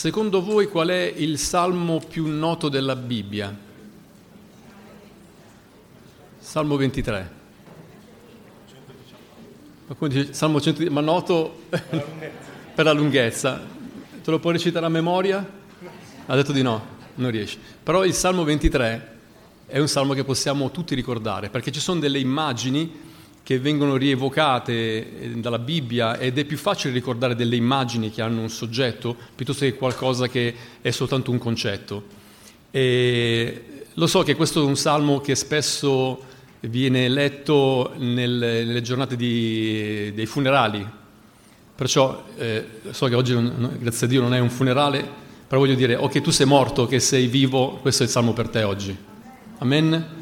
Secondo voi qual è il salmo più noto della Bibbia? Salmo 23. Qualcuno dice Salmo 110, ma noto per la lunghezza. Te lo puoi recitare a memoria? Ha detto di no, non riesci. Però il Salmo 23 è un salmo che possiamo tutti ricordare, perché ci sono delle immagini che vengono rievocate eh, dalla Bibbia ed è più facile ricordare delle immagini che hanno un soggetto piuttosto che qualcosa che è soltanto un concetto. E lo so che questo è un salmo che spesso viene letto nelle, nelle giornate di, dei funerali, perciò eh, so che oggi, grazie a Dio, non è un funerale, però voglio dire, ok, tu sei morto, che sei vivo, questo è il salmo per te oggi. Amen?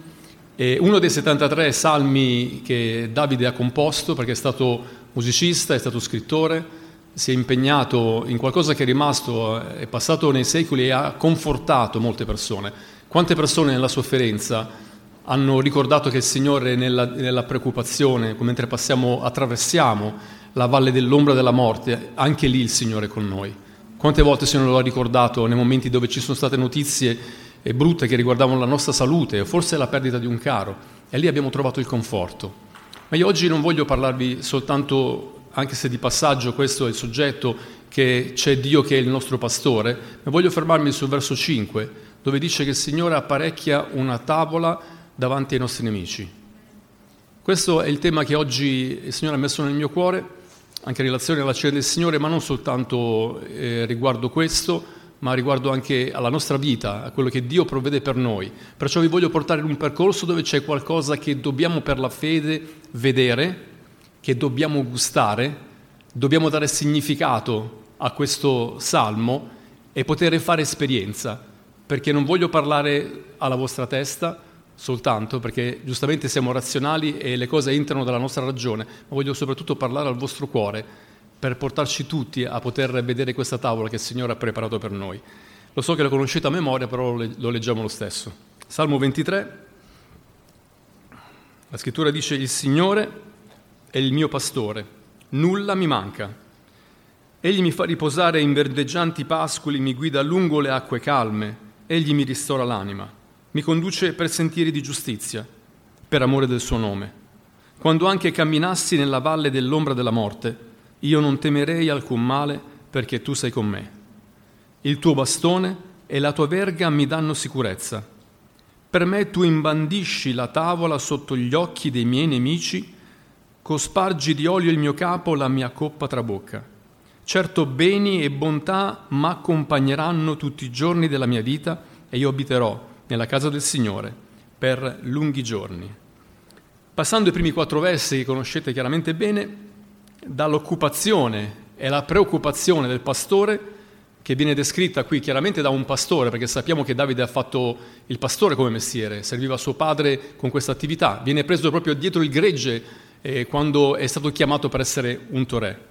Uno dei 73 salmi che Davide ha composto, perché è stato musicista, è stato scrittore, si è impegnato in qualcosa che è rimasto, è passato nei secoli e ha confortato molte persone. Quante persone nella sofferenza hanno ricordato che il Signore nella, nella preoccupazione, mentre passiamo, attraversiamo la valle dell'ombra della morte, anche lì il Signore è con noi. Quante volte il Signore lo ha ricordato nei momenti dove ci sono state notizie e brutte che riguardavano la nostra salute, o forse la perdita di un caro, e lì abbiamo trovato il conforto. Ma io oggi non voglio parlarvi soltanto, anche se di passaggio questo è il soggetto, che c'è Dio che è il nostro pastore, ma voglio fermarmi sul verso 5, dove dice che il Signore apparecchia una tavola davanti ai nostri nemici. Questo è il tema che oggi il Signore ha messo nel mio cuore, anche in relazione alla cena del Signore, ma non soltanto eh, riguardo questo, ma riguardo anche alla nostra vita, a quello che Dio provvede per noi. Perciò vi voglio portare in un percorso dove c'è qualcosa che dobbiamo per la fede vedere, che dobbiamo gustare, dobbiamo dare significato a questo salmo e poter fare esperienza, perché non voglio parlare alla vostra testa soltanto, perché giustamente siamo razionali e le cose entrano dalla nostra ragione, ma voglio soprattutto parlare al vostro cuore per portarci tutti a poter vedere questa tavola che il Signore ha preparato per noi. Lo so che lo conoscete a memoria, però lo leggiamo lo stesso. Salmo 23, la scrittura dice il Signore è il mio pastore, nulla mi manca. Egli mi fa riposare in verdeggianti pascoli, mi guida lungo le acque calme, egli mi ristora l'anima, mi conduce per sentieri di giustizia, per amore del suo nome. Quando anche camminassi nella valle dell'ombra della morte, io non temerei alcun male perché tu sei con me. Il tuo bastone e la tua verga mi danno sicurezza. Per me tu imbandisci la tavola sotto gli occhi dei miei nemici, cospargi di olio il mio capo, la mia coppa trabocca. Certo beni e bontà m'accompagneranno tutti i giorni della mia vita e io abiterò nella casa del Signore per lunghi giorni. Passando i primi quattro versi che conoscete chiaramente bene, dall'occupazione e la preoccupazione del pastore che viene descritta qui chiaramente da un pastore, perché sappiamo che Davide ha fatto il pastore come mestiere, serviva suo padre con questa attività, viene preso proprio dietro il gregge eh, quando è stato chiamato per essere un re.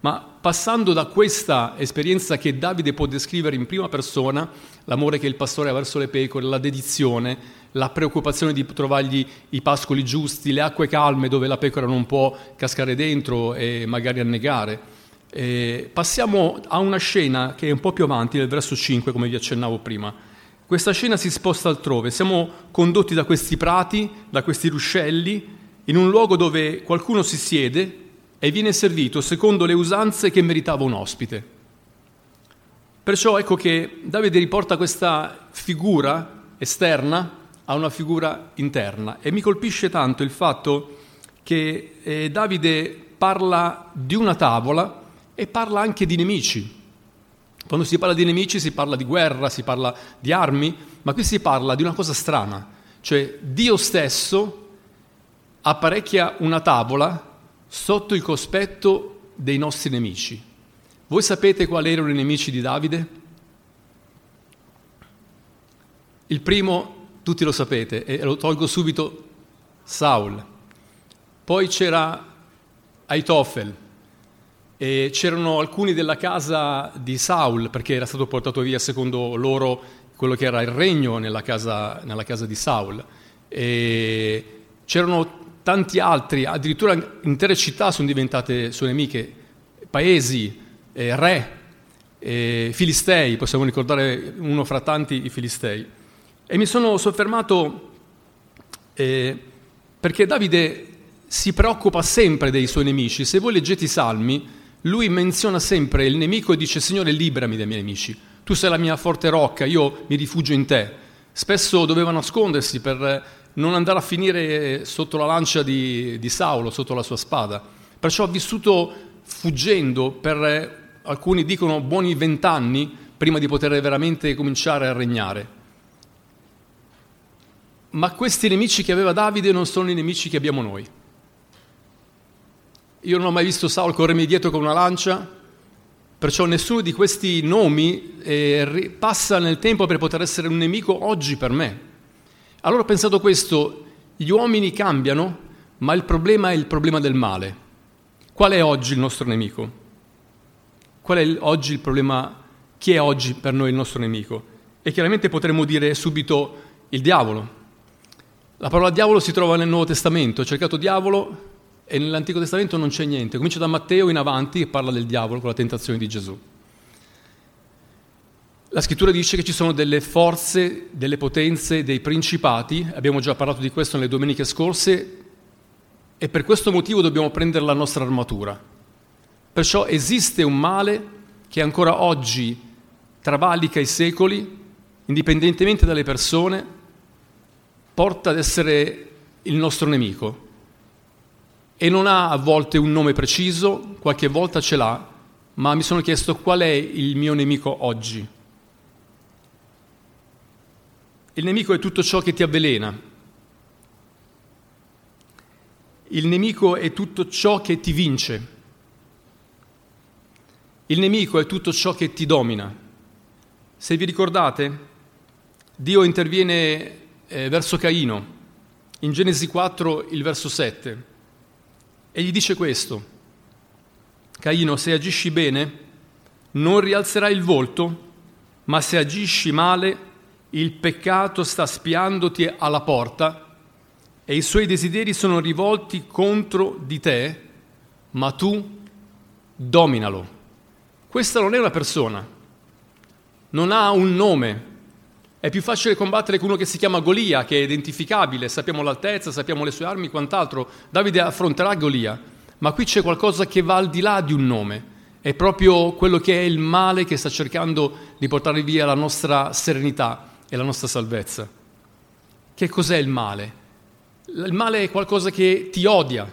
Ma passando da questa esperienza che Davide può descrivere in prima persona, l'amore che il pastore ha verso le pecore, la dedizione, la preoccupazione di trovargli i pascoli giusti, le acque calme dove la pecora non può cascare dentro e magari annegare. E passiamo a una scena che è un po' più avanti, nel verso 5, come vi accennavo prima. Questa scena si sposta altrove, siamo condotti da questi prati, da questi ruscelli, in un luogo dove qualcuno si siede e viene servito secondo le usanze che meritava un ospite. Perciò ecco che Davide riporta questa figura esterna a una figura interna e mi colpisce tanto il fatto che eh, Davide parla di una tavola e parla anche di nemici. Quando si parla di nemici si parla di guerra, si parla di armi, ma qui si parla di una cosa strana, cioè Dio stesso apparecchia una tavola sotto il cospetto dei nostri nemici. Voi sapete quali erano i nemici di Davide? Il primo tutti lo sapete, e lo tolgo subito, Saul. Poi c'era Aitofel, e c'erano alcuni della casa di Saul, perché era stato portato via secondo loro quello che era il regno nella casa, nella casa di Saul. E c'erano tanti altri, addirittura intere città sono diventate sue nemiche, paesi, eh, re, eh, Filistei, possiamo ricordare uno fra tanti i Filistei. E mi sono soffermato eh, perché Davide si preoccupa sempre dei suoi nemici. Se voi leggete i salmi, lui menziona sempre il nemico e dice Signore liberami dai miei nemici, tu sei la mia forte rocca, io mi rifugio in te. Spesso doveva nascondersi per non andare a finire sotto la lancia di, di Saulo, sotto la sua spada. Perciò ha vissuto fuggendo per, alcuni dicono, buoni vent'anni prima di poter veramente cominciare a regnare. Ma questi nemici che aveva Davide non sono i nemici che abbiamo noi. Io non ho mai visto Saul corrermi dietro con una lancia, perciò nessuno di questi nomi eh, passa nel tempo per poter essere un nemico oggi per me. Allora ho pensato questo, gli uomini cambiano, ma il problema è il problema del male. Qual è oggi il nostro nemico? Qual è oggi il problema? Chi è oggi per noi il nostro nemico? E chiaramente potremmo dire subito il diavolo. La parola diavolo si trova nel Nuovo Testamento, ho cercato diavolo e nell'Antico Testamento non c'è niente. Comincia da Matteo in avanti e parla del diavolo con la tentazione di Gesù. La scrittura dice che ci sono delle forze, delle potenze, dei principati, abbiamo già parlato di questo nelle domeniche scorse, e per questo motivo dobbiamo prendere la nostra armatura. Perciò esiste un male che ancora oggi travalica i secoli, indipendentemente dalle persone, porta ad essere il nostro nemico. E non ha a volte un nome preciso, qualche volta ce l'ha, ma mi sono chiesto qual è il mio nemico oggi. Il nemico è tutto ciò che ti avvelena. Il nemico è tutto ciò che ti vince. Il nemico è tutto ciò che ti domina. Se vi ricordate, Dio interviene eh, verso Caino, in Genesi 4, il verso 7, e gli dice questo. Caino, se agisci bene, non rialzerai il volto, ma se agisci male, il peccato sta spiandoti alla porta e i suoi desideri sono rivolti contro di te, ma tu dominalo. Questa non è una persona, non ha un nome. È più facile combattere con uno che si chiama Golia, che è identificabile, sappiamo l'altezza, sappiamo le sue armi, quant'altro. Davide affronterà Golia, ma qui c'è qualcosa che va al di là di un nome. È proprio quello che è il male che sta cercando di portare via la nostra serenità e la nostra salvezza. Che cos'è il male? Il male è qualcosa che ti odia.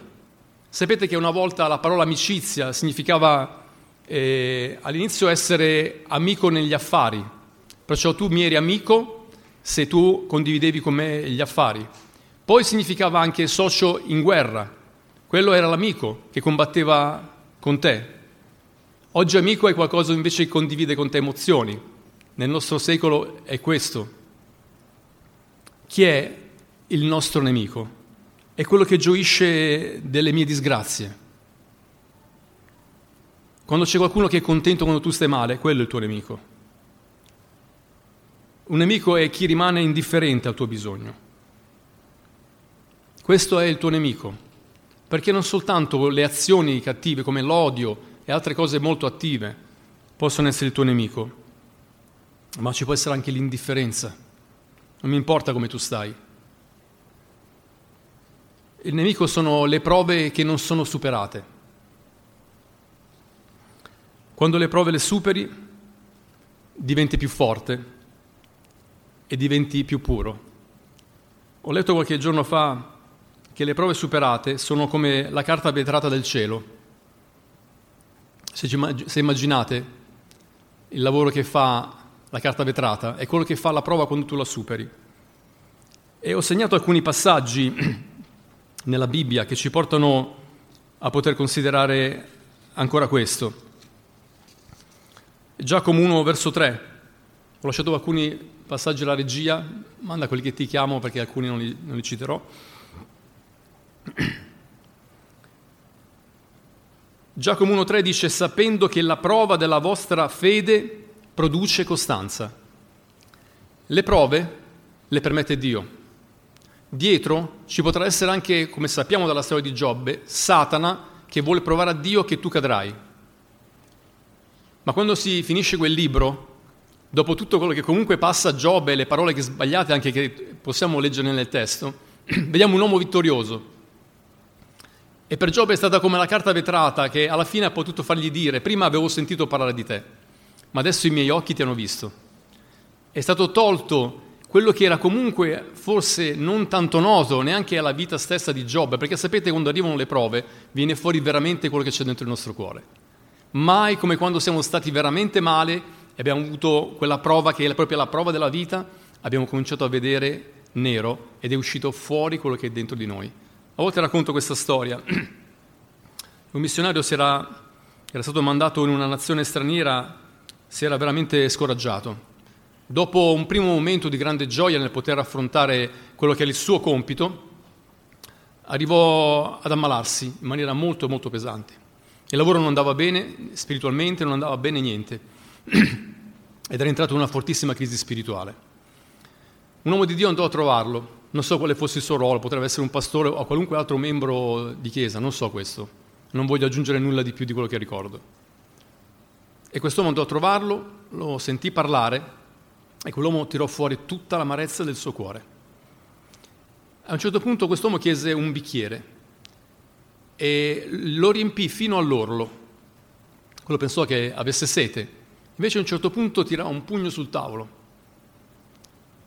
Sapete che una volta la parola amicizia significava eh, all'inizio essere amico negli affari, perciò tu mi eri amico se tu condividevi con me gli affari. Poi significava anche socio in guerra, quello era l'amico che combatteva con te. Oggi amico è qualcosa invece che condivide con te emozioni, nel nostro secolo è questo. Chi è il nostro nemico? È quello che gioisce delle mie disgrazie. Quando c'è qualcuno che è contento quando tu stai male, quello è il tuo nemico. Un nemico è chi rimane indifferente al tuo bisogno. Questo è il tuo nemico, perché non soltanto le azioni cattive come l'odio e altre cose molto attive possono essere il tuo nemico, ma ci può essere anche l'indifferenza. Non mi importa come tu stai. Il nemico sono le prove che non sono superate. Quando le prove le superi, diventi più forte e diventi più puro. Ho letto qualche giorno fa che le prove superate sono come la carta vetrata del cielo. Se, se immaginate il lavoro che fa la carta vetrata, è quello che fa la prova quando tu la superi. E ho segnato alcuni passaggi nella Bibbia che ci portano a poter considerare ancora questo. Giacomo 1 verso 3, ho lasciato alcuni passaggi alla regia, manda quelli che ti chiamo perché alcuni non li, non li citerò. Giacomo 1.3 dice sapendo che la prova della vostra fede produce costanza. Le prove le permette Dio. Dietro ci potrà essere anche, come sappiamo dalla storia di Giobbe, Satana che vuole provare a Dio che tu cadrai. Ma quando si finisce quel libro, dopo tutto quello che comunque passa a Giobbe e le parole che sbagliate anche che possiamo leggere nel testo, vediamo un uomo vittorioso. E per Giobbe è stata come la carta vetrata che alla fine ha potuto fargli dire, prima avevo sentito parlare di te, ma adesso i miei occhi ti hanno visto. È stato tolto quello che era comunque forse non tanto noto neanche alla vita stessa di Giobbe, perché sapete quando arrivano le prove viene fuori veramente quello che c'è dentro il nostro cuore. Mai come quando siamo stati veramente male e abbiamo avuto quella prova che è proprio la prova della vita, abbiamo cominciato a vedere nero ed è uscito fuori quello che è dentro di noi. A volte racconto questa storia. Un missionario era, era stato mandato in una nazione straniera, si era veramente scoraggiato Dopo un primo momento di grande gioia nel poter affrontare quello che è il suo compito, arrivò ad ammalarsi in maniera molto molto pesante. Il lavoro non andava bene, spiritualmente non andava bene niente ed era entrato in una fortissima crisi spirituale. Un uomo di Dio andò a trovarlo, non so quale fosse il suo ruolo, potrebbe essere un pastore o qualunque altro membro di chiesa, non so questo, non voglio aggiungere nulla di più di quello che ricordo. E quest'uomo andò a trovarlo, lo sentì parlare e quell'uomo tirò fuori tutta l'amarezza del suo cuore. A un certo punto quest'uomo chiese un bicchiere e lo riempì fino all'orlo. Quello pensò che avesse sete. Invece a un certo punto tirò un pugno sul tavolo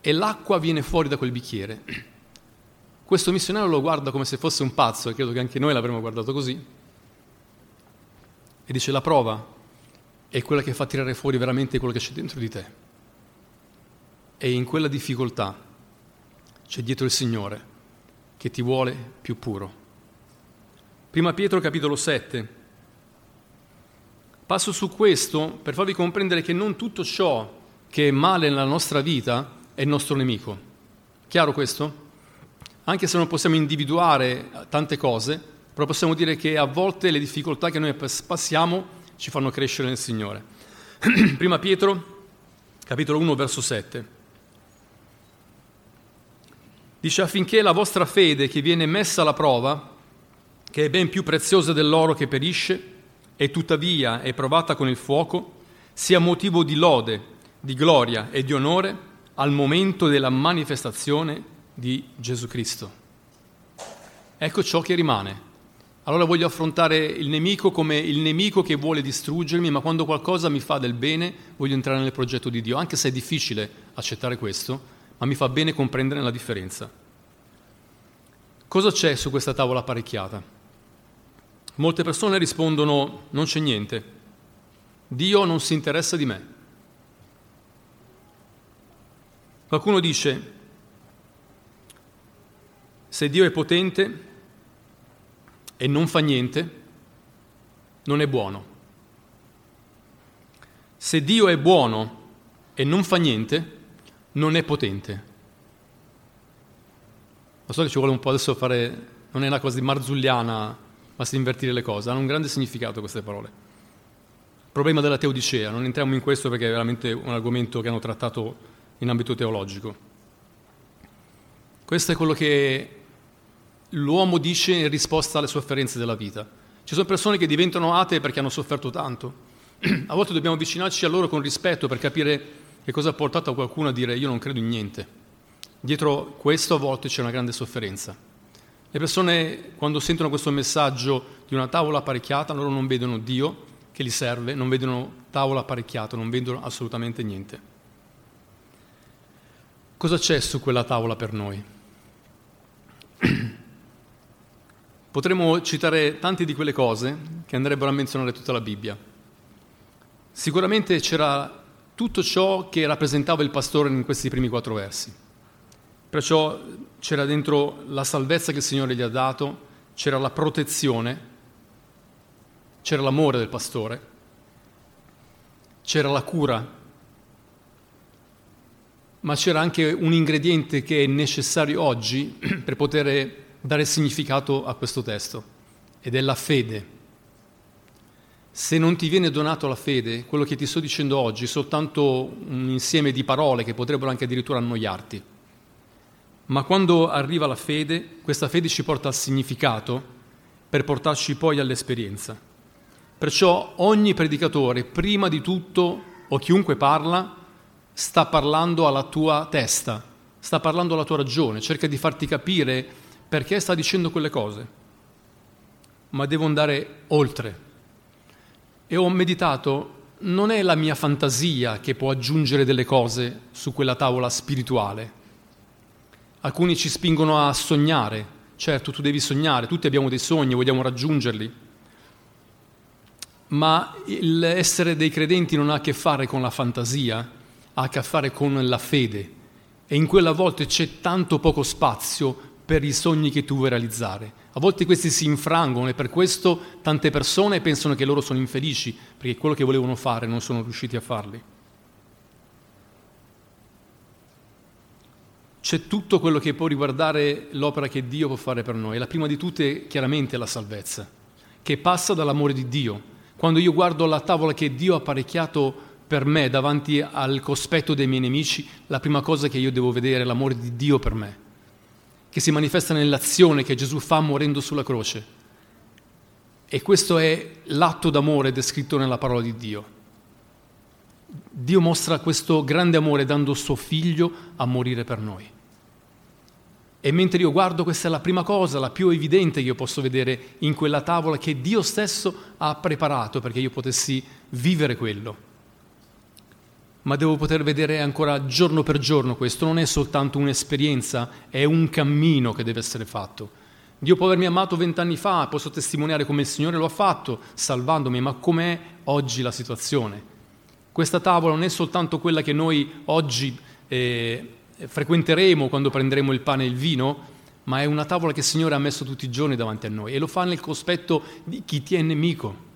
e l'acqua viene fuori da quel bicchiere. Questo missionario lo guarda come se fosse un pazzo e credo che anche noi l'avremmo guardato così. E dice la prova è quella che fa tirare fuori veramente quello che c'è dentro di te e in quella difficoltà c'è dietro il Signore che ti vuole più puro. Prima Pietro capitolo 7. Passo su questo per farvi comprendere che non tutto ciò che è male nella nostra vita è il nostro nemico. Chiaro questo? Anche se non possiamo individuare tante cose, però possiamo dire che a volte le difficoltà che noi passiamo ci fanno crescere nel Signore. Prima Pietro, capitolo 1, verso 7. Dice affinché la vostra fede che viene messa alla prova, che è ben più preziosa dell'oro che perisce e tuttavia è provata con il fuoco, sia motivo di lode, di gloria e di onore al momento della manifestazione di Gesù Cristo. Ecco ciò che rimane. Allora voglio affrontare il nemico come il nemico che vuole distruggermi, ma quando qualcosa mi fa del bene voglio entrare nel progetto di Dio, anche se è difficile accettare questo, ma mi fa bene comprendere la differenza. Cosa c'è su questa tavola apparecchiata? Molte persone rispondono non c'è niente, Dio non si interessa di me. Qualcuno dice se Dio è potente e non fa niente, non è buono. Se Dio è buono e non fa niente, non è potente. Lo so che ci vuole un po' adesso fare, non è una cosa di marzulliana, si invertire le cose, hanno un grande significato queste parole. Problema della teodicea, non entriamo in questo perché è veramente un argomento che hanno trattato in ambito teologico. Questo è quello che l'uomo dice in risposta alle sofferenze della vita. Ci sono persone che diventano atee perché hanno sofferto tanto. A volte dobbiamo avvicinarci a loro con rispetto per capire che cosa ha portato qualcuno a dire io non credo in niente? Dietro questo a volte c'è una grande sofferenza. Le persone quando sentono questo messaggio di una tavola apparecchiata, loro non vedono Dio che li serve, non vedono tavola apparecchiata, non vedono assolutamente niente. Cosa c'è su quella tavola per noi? Potremmo citare tante di quelle cose che andrebbero a menzionare tutta la Bibbia. Sicuramente c'era tutto ciò che rappresentava il pastore in questi primi quattro versi. Perciò c'era dentro la salvezza che il Signore gli ha dato, c'era la protezione, c'era l'amore del pastore, c'era la cura, ma c'era anche un ingrediente che è necessario oggi per poter dare significato a questo testo, ed è la fede. Se non ti viene donato la fede, quello che ti sto dicendo oggi è soltanto un insieme di parole che potrebbero anche addirittura annoiarti. Ma quando arriva la fede, questa fede ci porta al significato per portarci poi all'esperienza. Perciò ogni predicatore, prima di tutto, o chiunque parla, sta parlando alla tua testa, sta parlando alla tua ragione, cerca di farti capire perché sta dicendo quelle cose. Ma devo andare oltre. E ho meditato, non è la mia fantasia che può aggiungere delle cose su quella tavola spirituale. Alcuni ci spingono a sognare, certo tu devi sognare, tutti abbiamo dei sogni, vogliamo raggiungerli, ma l'essere dei credenti non ha a che fare con la fantasia, ha a che fare con la fede e in quella volta c'è tanto poco spazio per i sogni che tu vuoi realizzare. A volte questi si infrangono e per questo tante persone pensano che loro sono infelici perché quello che volevano fare non sono riusciti a farli. C'è tutto quello che può riguardare l'opera che Dio può fare per noi. La prima di tutte chiaramente è la salvezza, che passa dall'amore di Dio. Quando io guardo la tavola che Dio ha apparecchiato per me davanti al cospetto dei miei nemici, la prima cosa che io devo vedere è l'amore di Dio per me, che si manifesta nell'azione che Gesù fa morendo sulla croce. E questo è l'atto d'amore descritto nella parola di Dio. Dio mostra questo grande amore dando suo figlio a morire per noi. E mentre io guardo, questa è la prima cosa, la più evidente che io posso vedere in quella tavola che Dio stesso ha preparato perché io potessi vivere quello. Ma devo poter vedere ancora giorno per giorno questo, non è soltanto un'esperienza, è un cammino che deve essere fatto. Dio può avermi amato vent'anni fa, posso testimoniare come il Signore lo ha fatto, salvandomi, ma com'è oggi la situazione? Questa tavola non è soltanto quella che noi oggi... Eh, frequenteremo quando prenderemo il pane e il vino, ma è una tavola che il Signore ha messo tutti i giorni davanti a noi e lo fa nel cospetto di chi ti è nemico.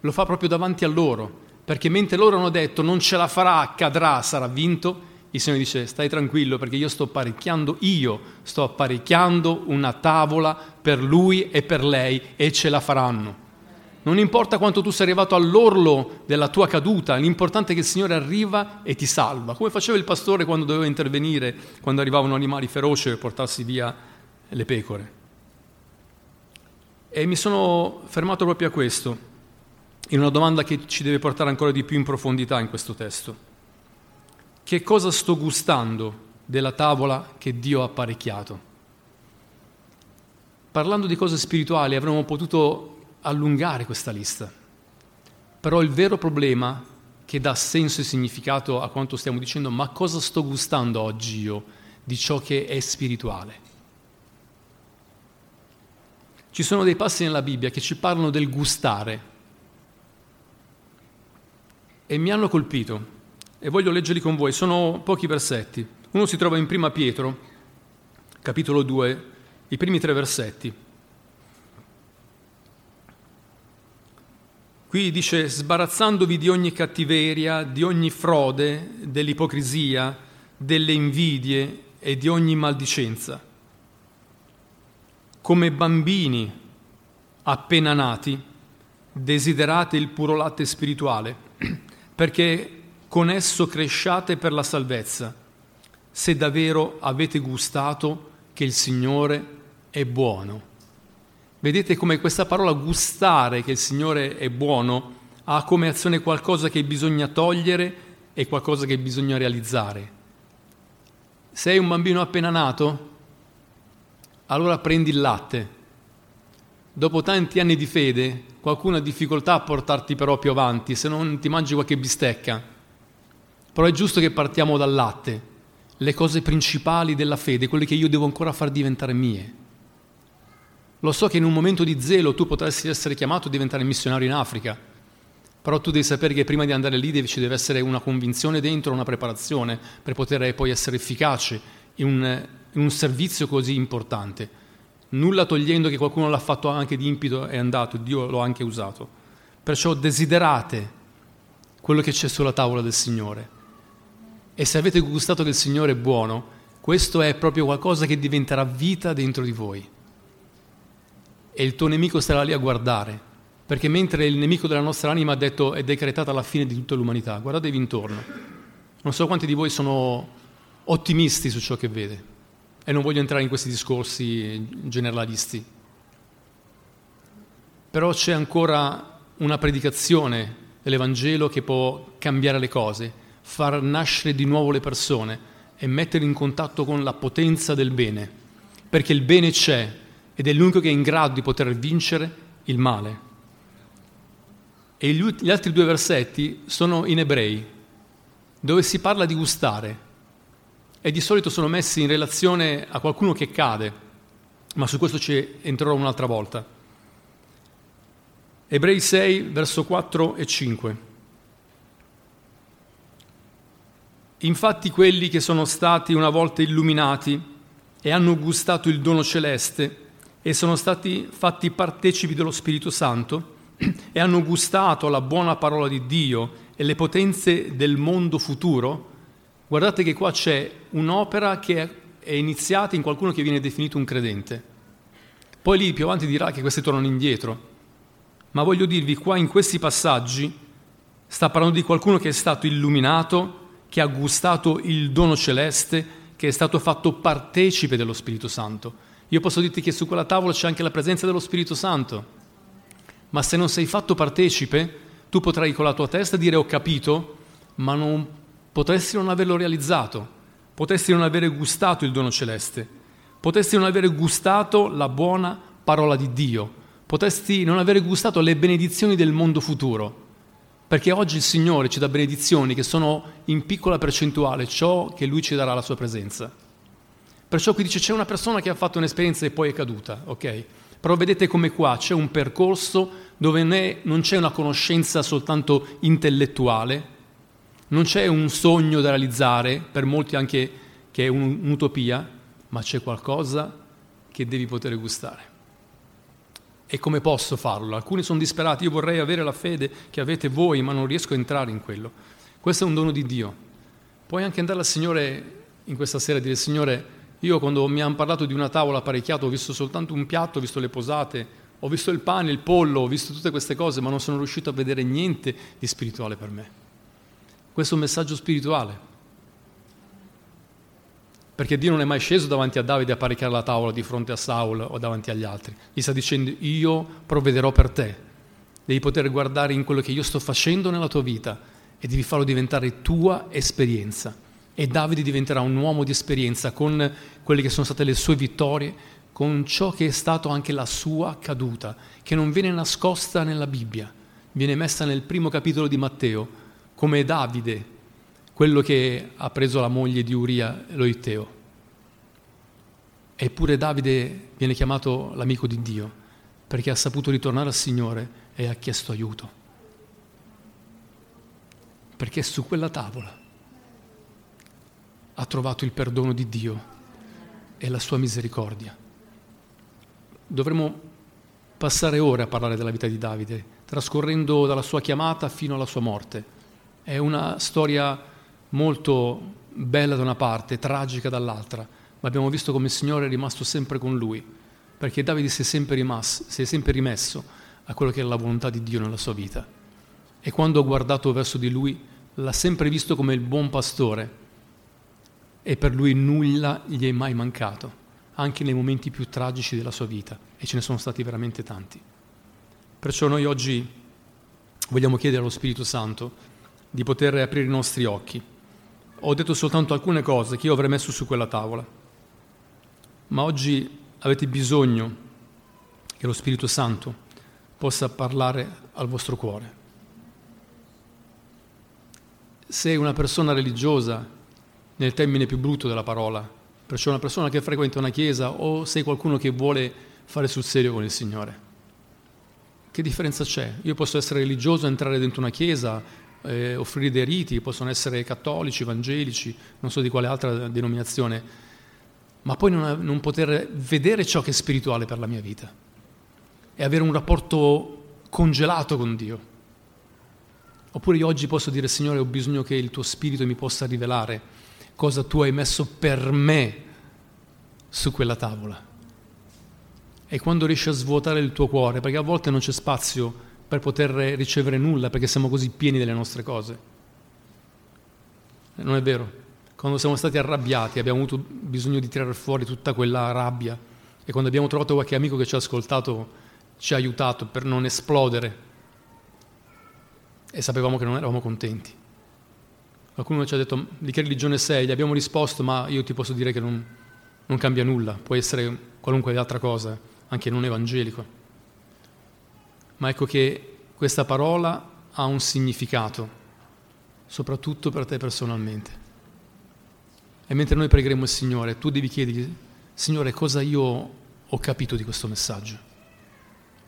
Lo fa proprio davanti a loro, perché mentre loro hanno detto non ce la farà, cadrà, sarà vinto, il Signore dice stai tranquillo perché io sto apparecchiando, io sto apparecchiando una tavola per lui e per lei e ce la faranno. Non importa quanto tu sei arrivato all'orlo della tua caduta, l'importante è che il Signore arriva e ti salva, come faceva il pastore quando doveva intervenire, quando arrivavano animali feroci per portarsi via le pecore. E mi sono fermato proprio a questo, in una domanda che ci deve portare ancora di più in profondità in questo testo. Che cosa sto gustando della tavola che Dio ha apparecchiato? Parlando di cose spirituali avremmo potuto allungare questa lista. Però il vero problema che dà senso e significato a quanto stiamo dicendo, ma cosa sto gustando oggi io di ciò che è spirituale? Ci sono dei passi nella Bibbia che ci parlano del gustare e mi hanno colpito e voglio leggerli con voi. Sono pochi versetti. Uno si trova in Prima Pietro, capitolo 2, i primi tre versetti. Qui dice sbarazzandovi di ogni cattiveria, di ogni frode, dell'ipocrisia, delle invidie e di ogni maldicenza. Come bambini appena nati, desiderate il puro latte spirituale, perché con esso cresciate per la salvezza, se davvero avete gustato che il Signore è buono. Vedete come questa parola gustare che il Signore è buono ha come azione qualcosa che bisogna togliere e qualcosa che bisogna realizzare. Sei un bambino appena nato? Allora prendi il latte. Dopo tanti anni di fede, qualcuno ha difficoltà a portarti però più avanti, se non ti mangi qualche bistecca. Però è giusto che partiamo dal latte, le cose principali della fede, quelle che io devo ancora far diventare mie. Lo so che in un momento di zelo tu potresti essere chiamato a diventare missionario in Africa, però tu devi sapere che prima di andare lì ci deve essere una convinzione dentro, una preparazione per poter poi essere efficace in un, in un servizio così importante. Nulla togliendo che qualcuno l'ha fatto anche di impeto e è andato, Dio lo ha anche usato. Perciò desiderate quello che c'è sulla tavola del Signore. E se avete gustato che il Signore è buono, questo è proprio qualcosa che diventerà vita dentro di voi e il tuo nemico starà lì a guardare, perché mentre il nemico della nostra anima ha detto è decretata la fine di tutta l'umanità, guardatevi intorno. Non so quanti di voi sono ottimisti su ciò che vede e non voglio entrare in questi discorsi generalisti. però c'è ancora una predicazione dell'Evangelo che può cambiare le cose, far nascere di nuovo le persone e mettere in contatto con la potenza del bene, perché il bene c'è ed è l'unico che è in grado di poter vincere il male. E gli altri due versetti sono in ebrei, dove si parla di gustare e di solito sono messi in relazione a qualcuno che cade, ma su questo ci entrerò un'altra volta. Ebrei 6, verso 4 e 5. Infatti quelli che sono stati una volta illuminati e hanno gustato il dono celeste e sono stati fatti partecipi dello Spirito Santo e hanno gustato la buona parola di Dio e le potenze del mondo futuro, guardate che qua c'è un'opera che è iniziata in qualcuno che viene definito un credente. Poi lì più avanti dirà che questi tornano indietro. Ma voglio dirvi, qua in questi passaggi sta parlando di qualcuno che è stato illuminato, che ha gustato il dono celeste, che è stato fatto partecipe dello Spirito Santo. Io posso dirti che su quella tavola c'è anche la presenza dello Spirito Santo, ma se non sei fatto partecipe, tu potrai con la tua testa dire ho capito, ma non, potresti non averlo realizzato, potresti non avere gustato il dono celeste, potresti non avere gustato la buona parola di Dio, potresti non avere gustato le benedizioni del mondo futuro, perché oggi il Signore ci dà benedizioni che sono in piccola percentuale ciò che Lui ci darà la sua presenza. Perciò qui dice c'è una persona che ha fatto un'esperienza e poi è caduta, ok? Però vedete come qua c'è un percorso dove non c'è una conoscenza soltanto intellettuale, non c'è un sogno da realizzare, per molti anche che è un'utopia, ma c'è qualcosa che devi poter gustare. E come posso farlo? Alcuni sono disperati, io vorrei avere la fede che avete voi, ma non riesco a entrare in quello. Questo è un dono di Dio. Puoi anche andare al Signore in questa sera e dire, Signore, io quando mi hanno parlato di una tavola apparecchiata ho visto soltanto un piatto, ho visto le posate, ho visto il pane, il pollo, ho visto tutte queste cose, ma non sono riuscito a vedere niente di spirituale per me. Questo è un messaggio spirituale. Perché Dio non è mai sceso davanti a Davide a apparecchiare la tavola di fronte a Saul o davanti agli altri. Gli sta dicendo io provvederò per te. Devi poter guardare in quello che io sto facendo nella tua vita e devi farlo diventare tua esperienza. E Davide diventerà un uomo di esperienza con quelle che sono state le sue vittorie, con ciò che è stato anche la sua caduta, che non viene nascosta nella Bibbia, viene messa nel primo capitolo di Matteo, come Davide, quello che ha preso la moglie di Uria, lo Itteo. Eppure Davide viene chiamato l'amico di Dio, perché ha saputo ritornare al Signore e ha chiesto aiuto. Perché su quella tavola ha trovato il perdono di Dio e la sua misericordia. Dovremmo passare ore a parlare della vita di Davide, trascorrendo dalla sua chiamata fino alla sua morte. È una storia molto bella da una parte, tragica dall'altra, ma abbiamo visto come il Signore è rimasto sempre con lui, perché Davide si è sempre, rimasto, si è sempre rimesso a quello che è la volontà di Dio nella sua vita. E quando ha guardato verso di lui, l'ha sempre visto come il buon pastore e per lui nulla gli è mai mancato anche nei momenti più tragici della sua vita e ce ne sono stati veramente tanti. Perciò noi oggi vogliamo chiedere allo Spirito Santo di poter aprire i nostri occhi. Ho detto soltanto alcune cose che io avrei messo su quella tavola, ma oggi avete bisogno che lo Spirito Santo possa parlare al vostro cuore. Sei una persona religiosa nel termine più brutto della parola, perciò una persona che frequenta una chiesa o sei qualcuno che vuole fare sul serio con il Signore. Che differenza c'è? Io posso essere religioso, entrare dentro una chiesa, eh, offrire dei riti, possono essere cattolici, evangelici, non so di quale altra denominazione, ma poi non, non poter vedere ciò che è spirituale per la mia vita e avere un rapporto congelato con Dio. Oppure io oggi posso dire, Signore, ho bisogno che il tuo spirito mi possa rivelare cosa tu hai messo per me su quella tavola. E quando riesci a svuotare il tuo cuore, perché a volte non c'è spazio per poter ricevere nulla, perché siamo così pieni delle nostre cose. Non è vero? Quando siamo stati arrabbiati abbiamo avuto bisogno di tirare fuori tutta quella rabbia e quando abbiamo trovato qualche amico che ci ha ascoltato ci ha aiutato per non esplodere e sapevamo che non eravamo contenti. Qualcuno ci ha detto di che religione sei? Gli abbiamo risposto ma io ti posso dire che non, non cambia nulla, può essere qualunque altra cosa, anche non evangelico. Ma ecco che questa parola ha un significato, soprattutto per te personalmente. E mentre noi pregheremo il Signore, tu devi chiedergli, Signore, cosa io ho capito di questo messaggio?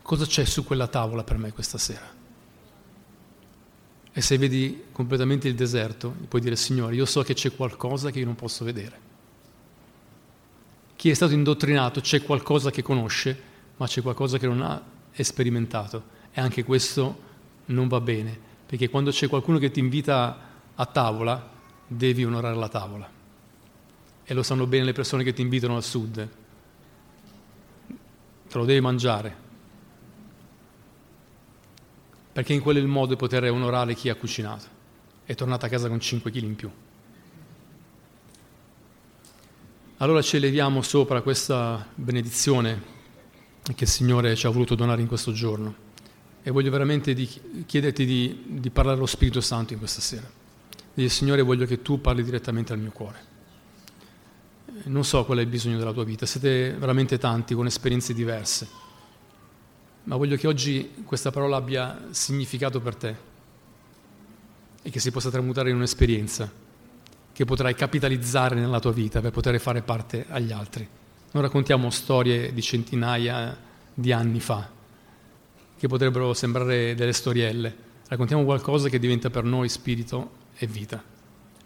Cosa c'è su quella tavola per me questa sera? E se vedi completamente il deserto, puoi dire, Signore, io so che c'è qualcosa che io non posso vedere. Chi è stato indottrinato c'è qualcosa che conosce, ma c'è qualcosa che non ha sperimentato. E anche questo non va bene, perché quando c'è qualcuno che ti invita a tavola, devi onorare la tavola. E lo sanno bene le persone che ti invitano al sud. Te lo devi mangiare, perché in il modo poter onorare chi ha cucinato. È tornata a casa con 5 kg in più. Allora ci eleviamo sopra questa benedizione che il Signore ci ha voluto donare in questo giorno e voglio veramente di, chiederti di, di, parlare allo Spirito Santo in questa sera. Dire Signore voglio che tu parli direttamente al mio cuore. Non so qual è il bisogno della tua vita, siete veramente tanti con esperienze diverse ma voglio che oggi questa parola abbia significato per te e che si possa tramutare in un'esperienza che potrai capitalizzare nella tua vita per poter fare parte agli altri. Non raccontiamo storie di centinaia di anni fa, che potrebbero sembrare delle storielle, raccontiamo qualcosa che diventa per noi spirito e vita.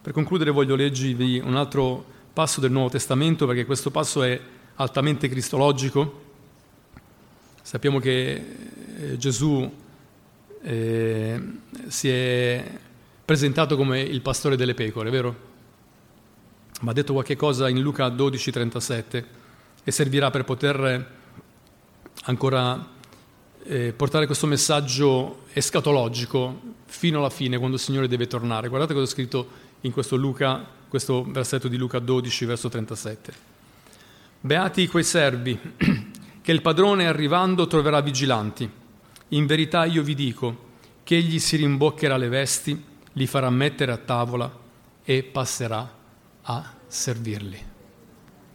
Per concludere voglio leggervi un altro passo del Nuovo Testamento perché questo passo è altamente cristologico Sappiamo che eh, Gesù eh, si è presentato come il pastore delle pecore, vero? Ma ha detto qualche cosa in Luca 12:37 e servirà per poter ancora eh, portare questo messaggio escatologico fino alla fine, quando il Signore deve tornare. Guardate cosa è scritto in questo, Luca, questo versetto di Luca 12, verso 37. Beati quei servi che il padrone arrivando troverà vigilanti. In verità io vi dico che egli si rimboccherà le vesti, li farà mettere a tavola e passerà a servirli.